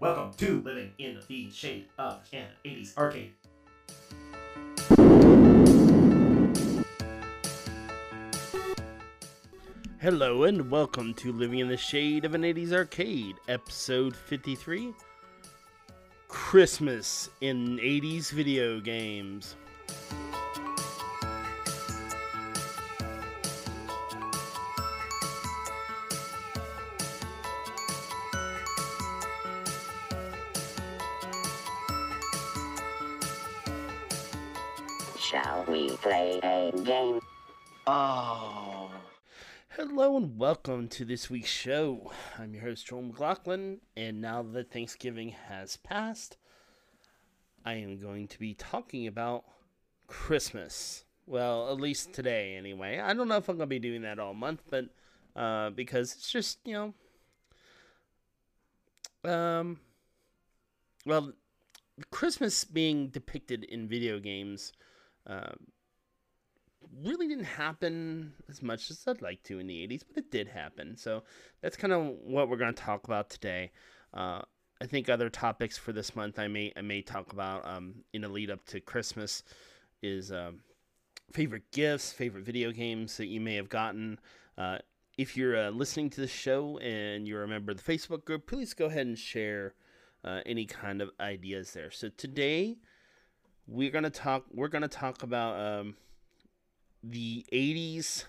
Welcome to Living in the Shade of an 80s Arcade. Hello and welcome to Living in the Shade of an 80s Arcade, episode 53 Christmas in 80s Video Games. Shall we play a game? Oh. Hello and welcome to this week's show. I'm your host, Joel McLaughlin, and now that Thanksgiving has passed, I am going to be talking about Christmas. Well, at least today, anyway. I don't know if I'm going to be doing that all month, but uh, because it's just, you know, um, well, Christmas being depicted in video games uh, really didn't happen as much as I'd like to in the 80s, but it did happen. So that's kind of what we're going to talk about today. Uh, I think other topics for this month I may I may talk about um, in a lead up to Christmas is um, favorite gifts, favorite video games that you may have gotten. Uh, if you're uh, listening to the show and you're a member of the Facebook group, please go ahead and share uh, any kind of ideas there. So today we're gonna talk. We're gonna talk about um, the '80s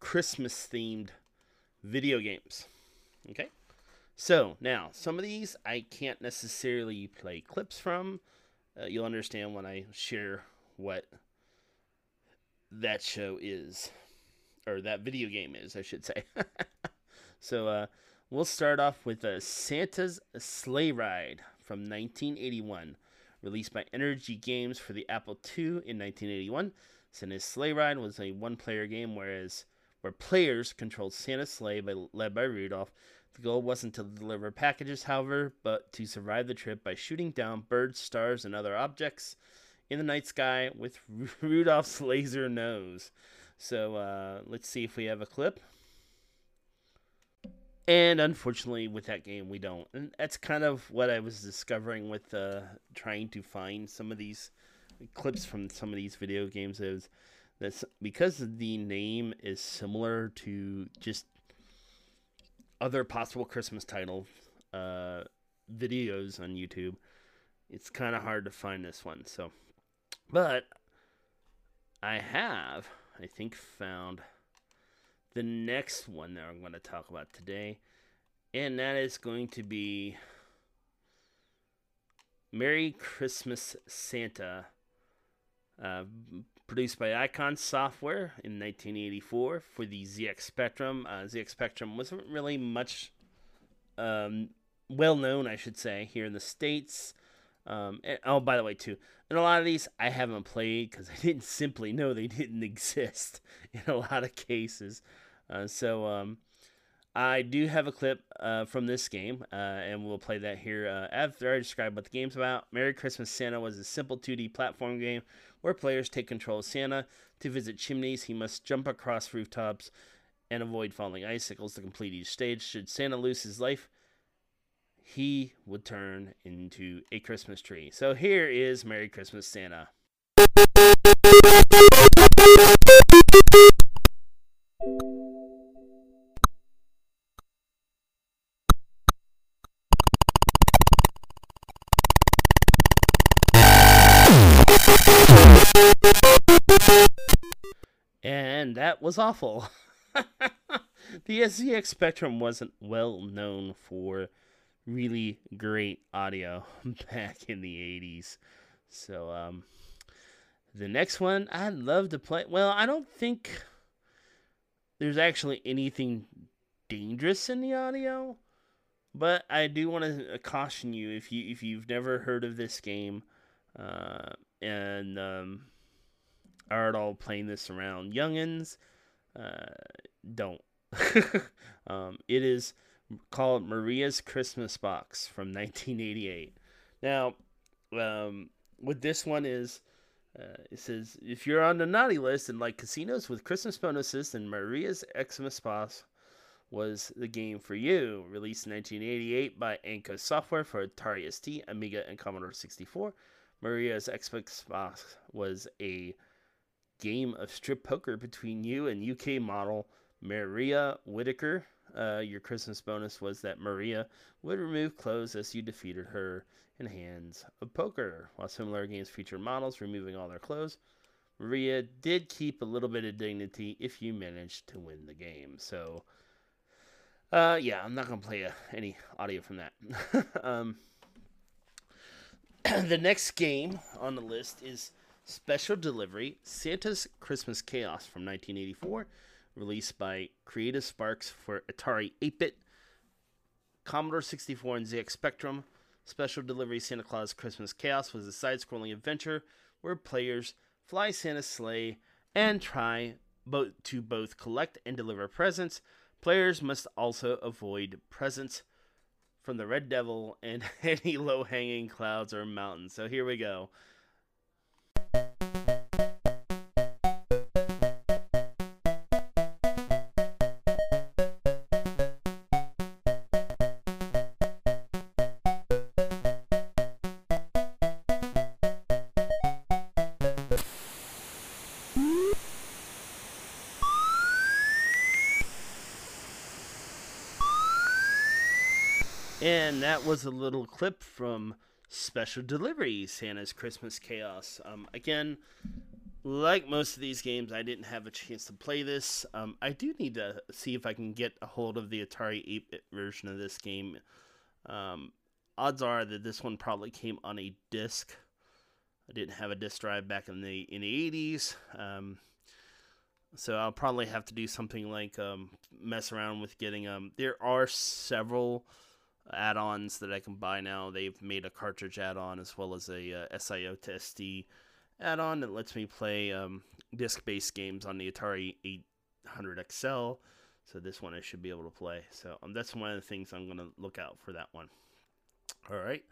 Christmas themed video games. Okay. So now some of these I can't necessarily play clips from. Uh, you'll understand when I share what that show is, or that video game is, I should say. so uh, we'll start off with uh, Santa's Sleigh Ride from 1981, released by Energy Games for the Apple II in 1981. Santa's Sleigh Ride was a one-player game, whereas where players controlled Santa's sleigh by, led by Rudolph. The goal wasn't to deliver packages, however, but to survive the trip by shooting down birds, stars, and other objects in the night sky with Rudolph's laser nose. So uh, let's see if we have a clip. And unfortunately, with that game, we don't. And that's kind of what I was discovering with uh, trying to find some of these clips from some of these video games. Is that because the name is similar to just other possible Christmas title uh, videos on YouTube, it's kind of hard to find this one. So, but I have, I think, found the next one that I'm going to talk about today, and that is going to be Merry Christmas Santa, uh, produced by Icon Software in 1984 for the ZX Spectrum. Uh, ZX Spectrum wasn't really much um, well known, I should say, here in the States. Um, and, oh, by the way, too, and a lot of these I haven't played because I didn't simply know they didn't exist in a lot of cases. Uh, so um, I do have a clip uh, from this game, uh, and we'll play that here uh, after I describe what the game's about. Merry Christmas Santa was a simple 2D platform game where players take control of Santa. To visit chimneys, he must jump across rooftops and avoid falling icicles to complete each stage. Should Santa lose his life, he would turn into a Christmas tree. So here is Merry Christmas Santa. And that was awful. the ZX Spectrum wasn't well known for really great audio back in the 80s. So, um, the next one I'd love to play. Well, I don't think there's actually anything dangerous in the audio, but I do want to caution you if you if you've never heard of this game, uh, and um, are at all playing this around youngins, uh, don't. um, it is called Maria's Christmas Box from 1988. Now, um, what this one is, uh, it says if you're on the naughty list and like casinos with Christmas bonuses, then Maria's Xmas Box was the game for you. Released in 1988 by Anco Software for Atari ST, Amiga, and Commodore 64. Maria's Xbox box was a game of strip poker between you and UK model Maria Whitaker. Uh, your Christmas bonus was that Maria would remove clothes as you defeated her in hands of poker. While similar games feature models removing all their clothes, Maria did keep a little bit of dignity if you managed to win the game. So, uh, yeah, I'm not gonna play uh, any audio from that. um, the next game on the list is Special Delivery Santa's Christmas Chaos from 1984, released by Creative Sparks for Atari 8 bit, Commodore 64, and ZX Spectrum. Special Delivery Santa Claus Christmas Chaos was a side scrolling adventure where players fly Santa's sleigh and try both to both collect and deliver presents. Players must also avoid presents from the Red Devil and any low hanging clouds or mountains. So here we go. Was a little clip from Special Delivery Santa's Christmas Chaos. Um, again, like most of these games, I didn't have a chance to play this. Um, I do need to see if I can get a hold of the Atari 8 bit version of this game. Um, odds are that this one probably came on a disc. I didn't have a disc drive back in the in the 80s. Um, so I'll probably have to do something like um, mess around with getting um. There are several add-ons that I can buy now. They've made a cartridge add-on as well as a uh, SIO to SD add-on that lets me play um, disc-based games on the Atari 800 XL. So this one I should be able to play. So um, that's one of the things I'm going to look out for that one. All right.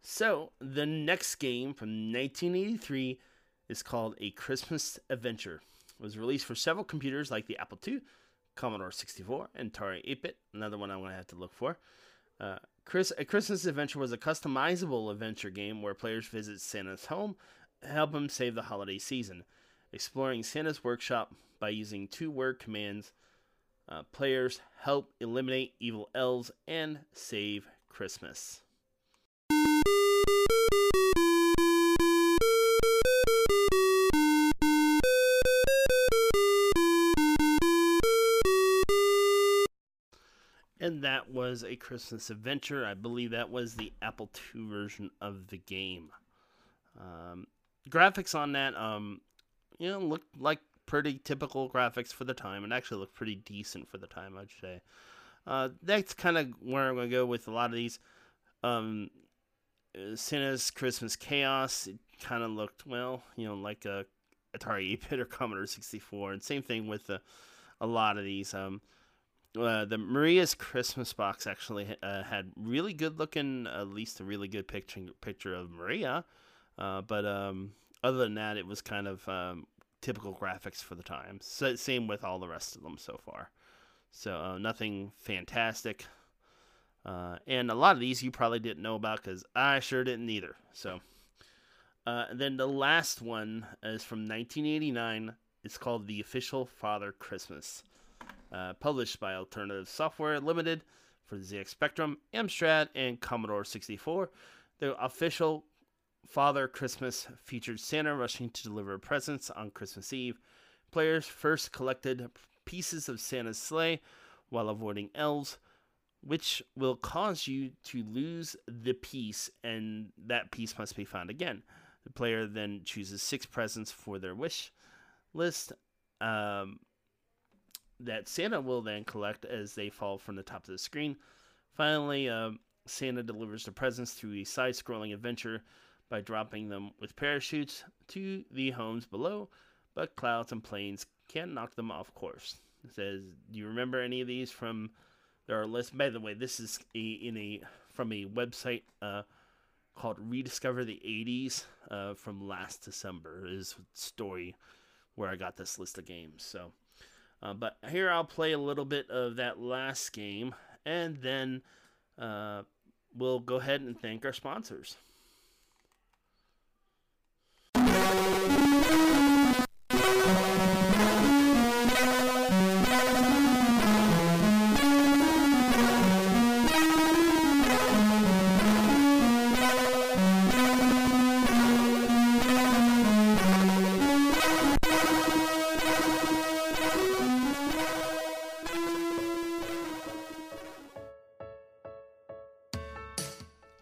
So the next game from 1983 is called A Christmas Adventure. It was released for several computers like the Apple II, Commodore 64, and Atari 8-bit. Another one I'm going to have to look for. Uh, Chris, Christmas Adventure was a customizable adventure game where players visit Santa's home, help him save the holiday season, exploring Santa's workshop by using two-word commands. Uh, players help eliminate evil elves and save Christmas. And that was a Christmas adventure. I believe that was the Apple II version of the game. Um, graphics on that, um, you know, looked like pretty typical graphics for the time. It actually looked pretty decent for the time, I'd say. Uh, that's kind of where I'm going to go with a lot of these. Um, Santa's Christmas Chaos, it kind of looked, well, you know, like a Atari 8-bit or Commodore 64. And same thing with the, a lot of these. Um, uh, the Maria's Christmas box actually uh, had really good looking, at least a really good picture picture of Maria. Uh, but um, other than that, it was kind of um, typical graphics for the time. So, same with all the rest of them so far. So uh, nothing fantastic. Uh, and a lot of these you probably didn't know about because I sure didn't either. So then the last one is from 1989. It's called The Official Father Christmas uh, published by Alternative Software Limited for the ZX Spectrum, Amstrad, and Commodore 64. The official Father Christmas featured Santa rushing to deliver presents on Christmas Eve. Players first collected pieces of Santa's sleigh while avoiding elves, which will cause you to lose the piece, and that piece must be found again. The player then chooses six presents for their wish list. Um, that Santa will then collect as they fall from the top of the screen. Finally, uh, Santa delivers the presents through a side scrolling adventure by dropping them with parachutes to the homes below, but clouds and planes can knock them off course. It says, Do you remember any of these from our list? By the way, this is a, in a from a website uh, called Rediscover the 80s uh, from last December, is story where I got this list of games. So Uh, but here I'll play a little bit of that last game, and then uh, we'll go ahead and thank our sponsors.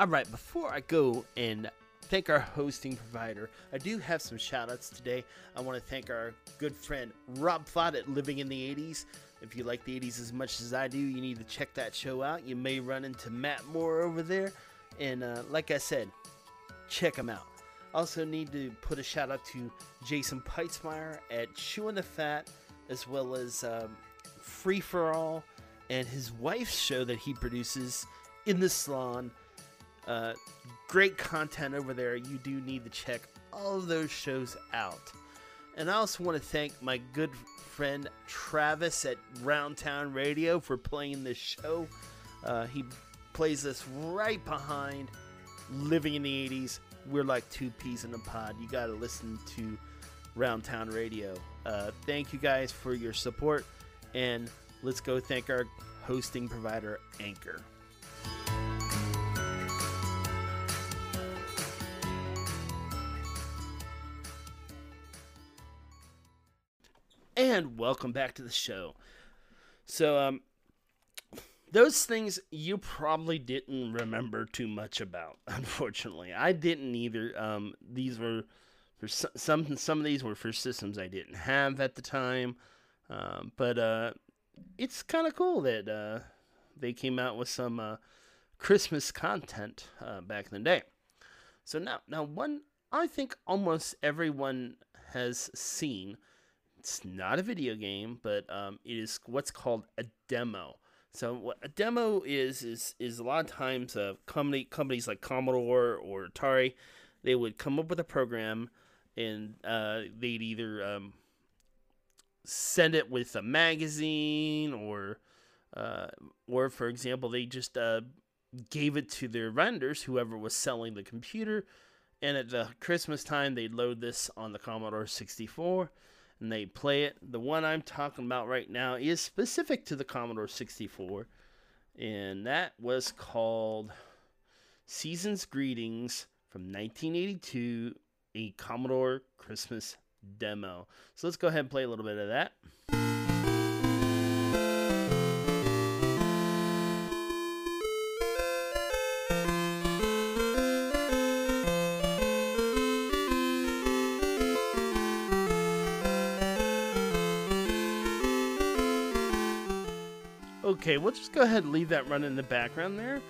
All right, before I go and thank our hosting provider, I do have some shout outs today. I want to thank our good friend Rob Fott at Living in the 80s. If you like the 80s as much as I do, you need to check that show out. You may run into Matt Moore over there. And uh, like I said, check him out. Also, need to put a shout out to Jason Peitzmeyer at Chewing the Fat, as well as um, Free for All and his wife's show that he produces in the salon. Uh, great content over there. You do need to check all of those shows out. And I also want to thank my good friend Travis at Roundtown Radio for playing this show. Uh, he plays this right behind Living in the 80s. We're like two peas in a pod. You got to listen to Roundtown Radio. Uh, thank you guys for your support. And let's go thank our hosting provider, Anchor. And welcome back to the show. So, um, those things you probably didn't remember too much about. Unfortunately, I didn't either. Um, these were for some some of these were for systems I didn't have at the time, um, but uh, it's kind of cool that uh, they came out with some uh, Christmas content uh, back in the day. So now, now one I think almost everyone has seen it's not a video game, but um, it is what's called a demo. So what a demo is is is a lot of times uh, company companies like Commodore or Atari, they would come up with a program, and uh, they'd either um, send it with a magazine or uh, or for example they just uh, gave it to their vendors, whoever was selling the computer, and at the Christmas time they'd load this on the Commodore 64 and they play it. The one I'm talking about right now is specific to the Commodore 64, and that was called Season's Greetings from 1982, a Commodore Christmas demo. So let's go ahead and play a little bit of that. Okay, we'll just go ahead and leave that running in the background there,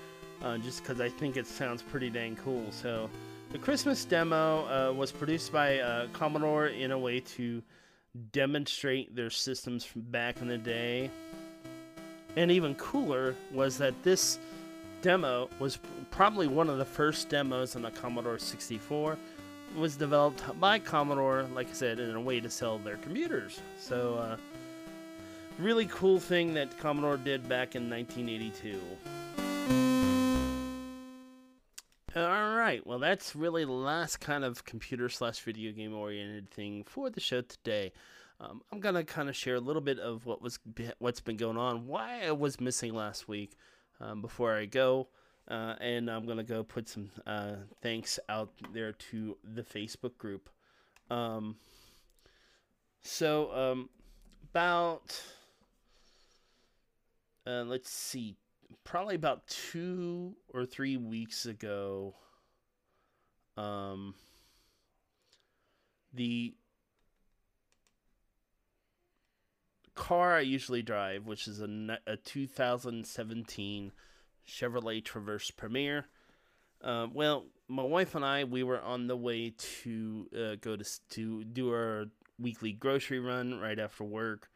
uh, just because I think it sounds pretty dang cool. So, the Christmas demo uh, was produced by uh, Commodore in a way to demonstrate their systems from back in the day. And even cooler was that this demo was probably one of the first demos on the Commodore 64. It was developed by Commodore, like I said, in a way to sell their computers. So, uh, really cool thing that Commodore did back in 1982. All right, well, that's really the last kind of computer slash video game oriented thing for the show today. Um, I'm gonna kind of share a little bit of what was what's been going on, why I was missing last week, um, before I go, uh, and I'm gonna go put some uh, thanks out there to the Facebook group. Um, so um, about uh, let's see, probably about two or three weeks ago, um, the car I usually drive, which is a, a 2017 Chevrolet Traverse Premier. Uh, well, my wife and I, we were on the way to uh, go to to do our weekly grocery run right after work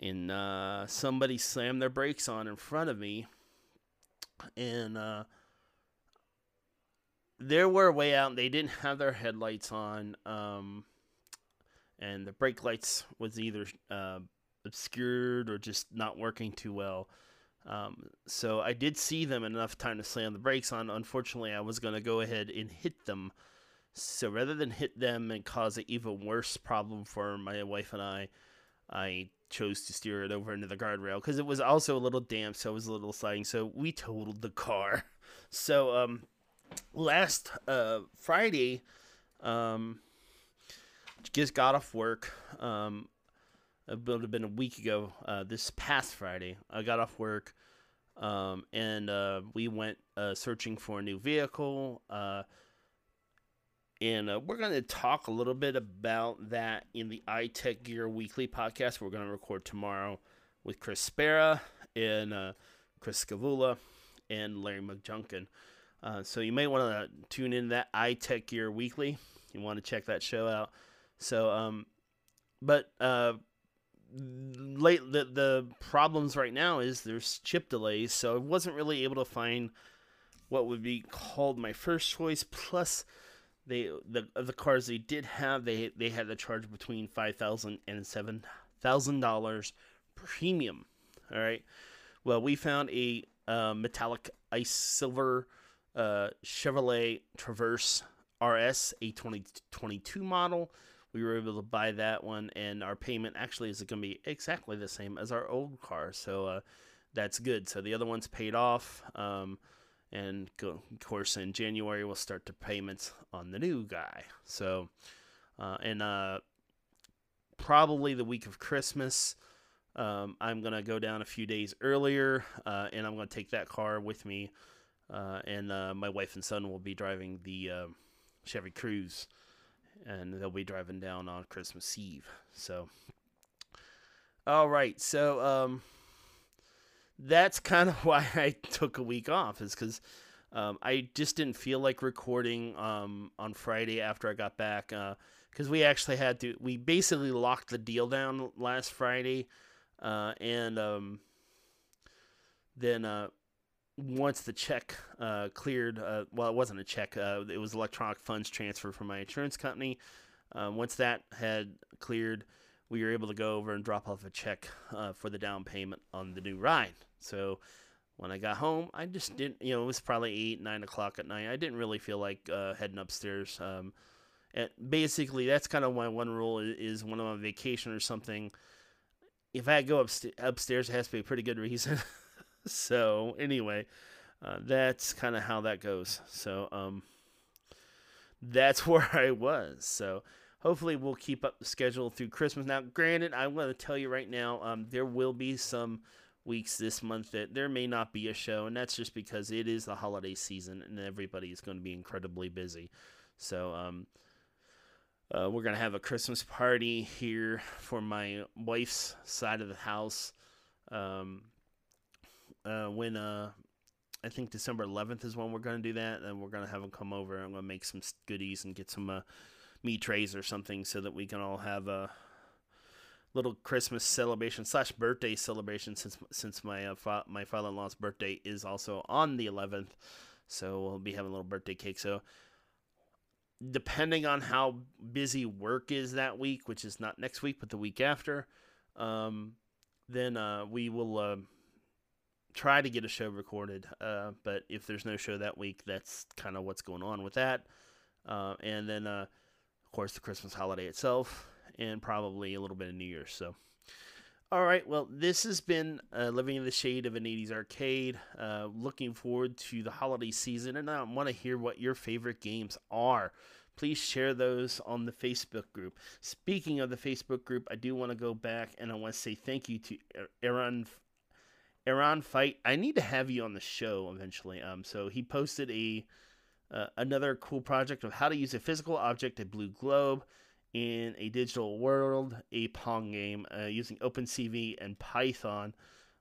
and uh, somebody slammed their brakes on in front of me, and uh, they were way out. They didn't have their headlights on, um, and the brake lights was either uh, obscured or just not working too well. Um, so I did see them enough time to slam the brakes on. Unfortunately, I was going to go ahead and hit them. So rather than hit them and cause an even worse problem for my wife and I, I chose to steer it over into the guardrail because it was also a little damp, so it was a little sliding. So we totaled the car. So um, last uh, Friday, um, just got off work. Um, it would have been a week ago. Uh, this past Friday, I got off work, um, and uh, we went uh, searching for a new vehicle. And uh, we're going to talk a little bit about that in the iTech Gear Weekly podcast. We're going to record tomorrow with Chris Spera and uh, Chris Scavula and Larry McJunkin. Uh, so you may want to tune in that iTech Gear Weekly. You want to check that show out. So, um, but uh, late the the problems right now is there's chip delays, so I wasn't really able to find what would be called my first choice. Plus, they the the cars they did have they they had to charge between five thousand and seven thousand dollars premium. All right. Well, we found a uh, metallic ice silver uh, Chevrolet Traverse RS, a 2022 model. We were able to buy that one, and our payment actually is going to be exactly the same as our old car. So uh, that's good. So the other one's paid off. Um, and go, of course, in January, we'll start the payments on the new guy. So, uh, and uh, probably the week of Christmas, um, I'm going to go down a few days earlier, uh, and I'm going to take that car with me uh, and uh, my wife and son will be driving the uh, Chevy Cruze, and they'll be driving down on Christmas Eve. So, all right, so um, that's kind of why I took a week off, is because um, I just didn't feel like recording um, on Friday after I got back, because uh, we actually had to. We basically locked the deal down last Friday, uh, and um, then uh, once the check uh, cleared, uh, well, it wasn't a check, uh, it was electronic funds transfer from my insurance company. Once that had cleared, we were able to go over and drop off a check for the down payment on the new ride. So when I got home, I just didn't, you know, it was probably 8, 9 o'clock at night. I didn't really feel like uh, heading upstairs. Um, and basically, that's kind of my one rule is, is when I'm on vacation or something. If I go upst- upstairs, it has to be a pretty good reason. so anyway, uh, that's kind of how that goes. So um, that's where I was. So hopefully we'll keep up the schedule through Christmas. Now, granted, I'm going to tell you right now, um, there will be some weeks this month that there may not be a show, and that's just because it is the holiday season and everybody is going to be incredibly busy. So um, uh, we're going to have a Christmas party here for my wife's side of the house. Um, uh, when uh, I think December 11th is when we're going to do that, and we're going to have them come over. I'm going to make some goodies and get some uh, meat trays or something so that we can all have a little Christmas celebration slash birthday celebration since since my uh, fa- my father-in-law's birthday is also on the 11th. So we'll be having a little birthday cake. So depending on how busy work is that week, which is not next week but the week after, um, then uh, we will uh, try to get a show recorded. Uh, but if there's no show that week, that's kind of what's going on with that. Uh, and then, uh, of course, the Christmas holiday itself, and probably a little bit of New Year's. So, all right. Well, this has been uh, Living in the Shade of an 80s Arcade. Uh, looking forward to the holiday season, and I want to hear what your favorite games are. Please share those on the Facebook group. Speaking of the Facebook group, I do want to go back and I want to say thank you to Aaron Iran fight. I need to have you on the show eventually. Um, so he posted a uh, another cool project of how to use a physical object, a blue globe, in a digital world, a Pong game uh, using OpenCV and Python.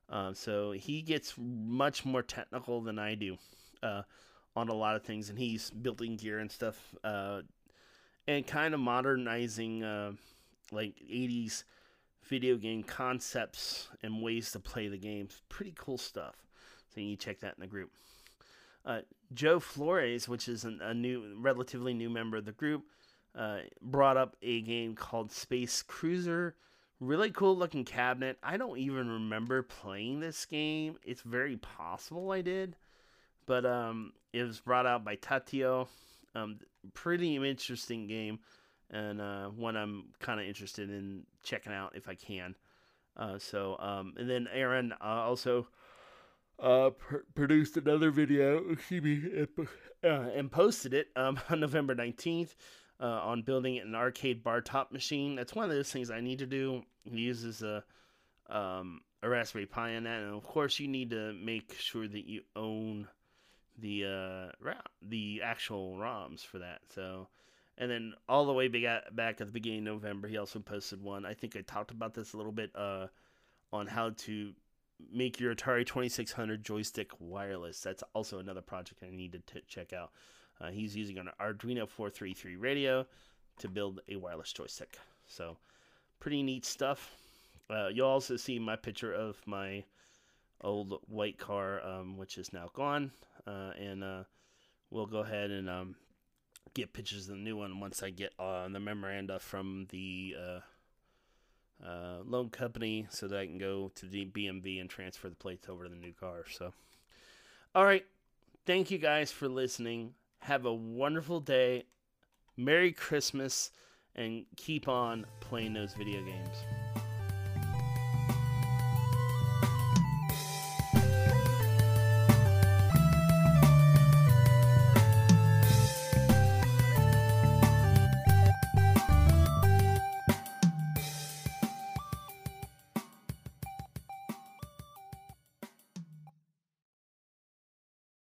Um, so he gets much more technical than I do uh, on a lot of things, and he's building gear and stuff, uh, and kind of modernizing uh, like 80s video game concepts and ways to play the games. Pretty cool stuff. So you check that in the group. Uh, Joe Flores, which is an, a new, relatively new member of the group, uh, brought up a game called Space Cruiser Really cool looking cabinet. I don't even remember playing this game. It's very possible I did, but um, it was brought out by Taito. Um, pretty interesting game, and uh, one I'm kind of interested in checking out if I can. Uh, so, um, and then Aaron uh, also uh, pr- produced another video, excuse me, and, uh, and posted it um, on November 19th uh, on building an arcade bar top machine. That's one of those things I need to do. He uses a, um, a Raspberry Pi on that, and of course, you need to make sure that you own the uh, the actual ROMs for that. So, and then all the way back back at the beginning of November, he also posted one. I think I talked about this a little bit uh, on how to make your Atari 2600 joystick wireless. That's also another project I need to t- check out. Uh, he's using an Arduino 433 radio to build a wireless joystick. So, pretty neat stuff. Uh, you'll also see my picture of my old white car, um, which is now gone. Uh, and uh, we'll go ahead and um, get pictures of the new one once I get uh, the memoranda from the uh, loan company so that I can go to the BMV and transfer the plates over to the new car. So, all right. Thank you guys for listening. Have a wonderful day. Merry Christmas and keep on playing those video games.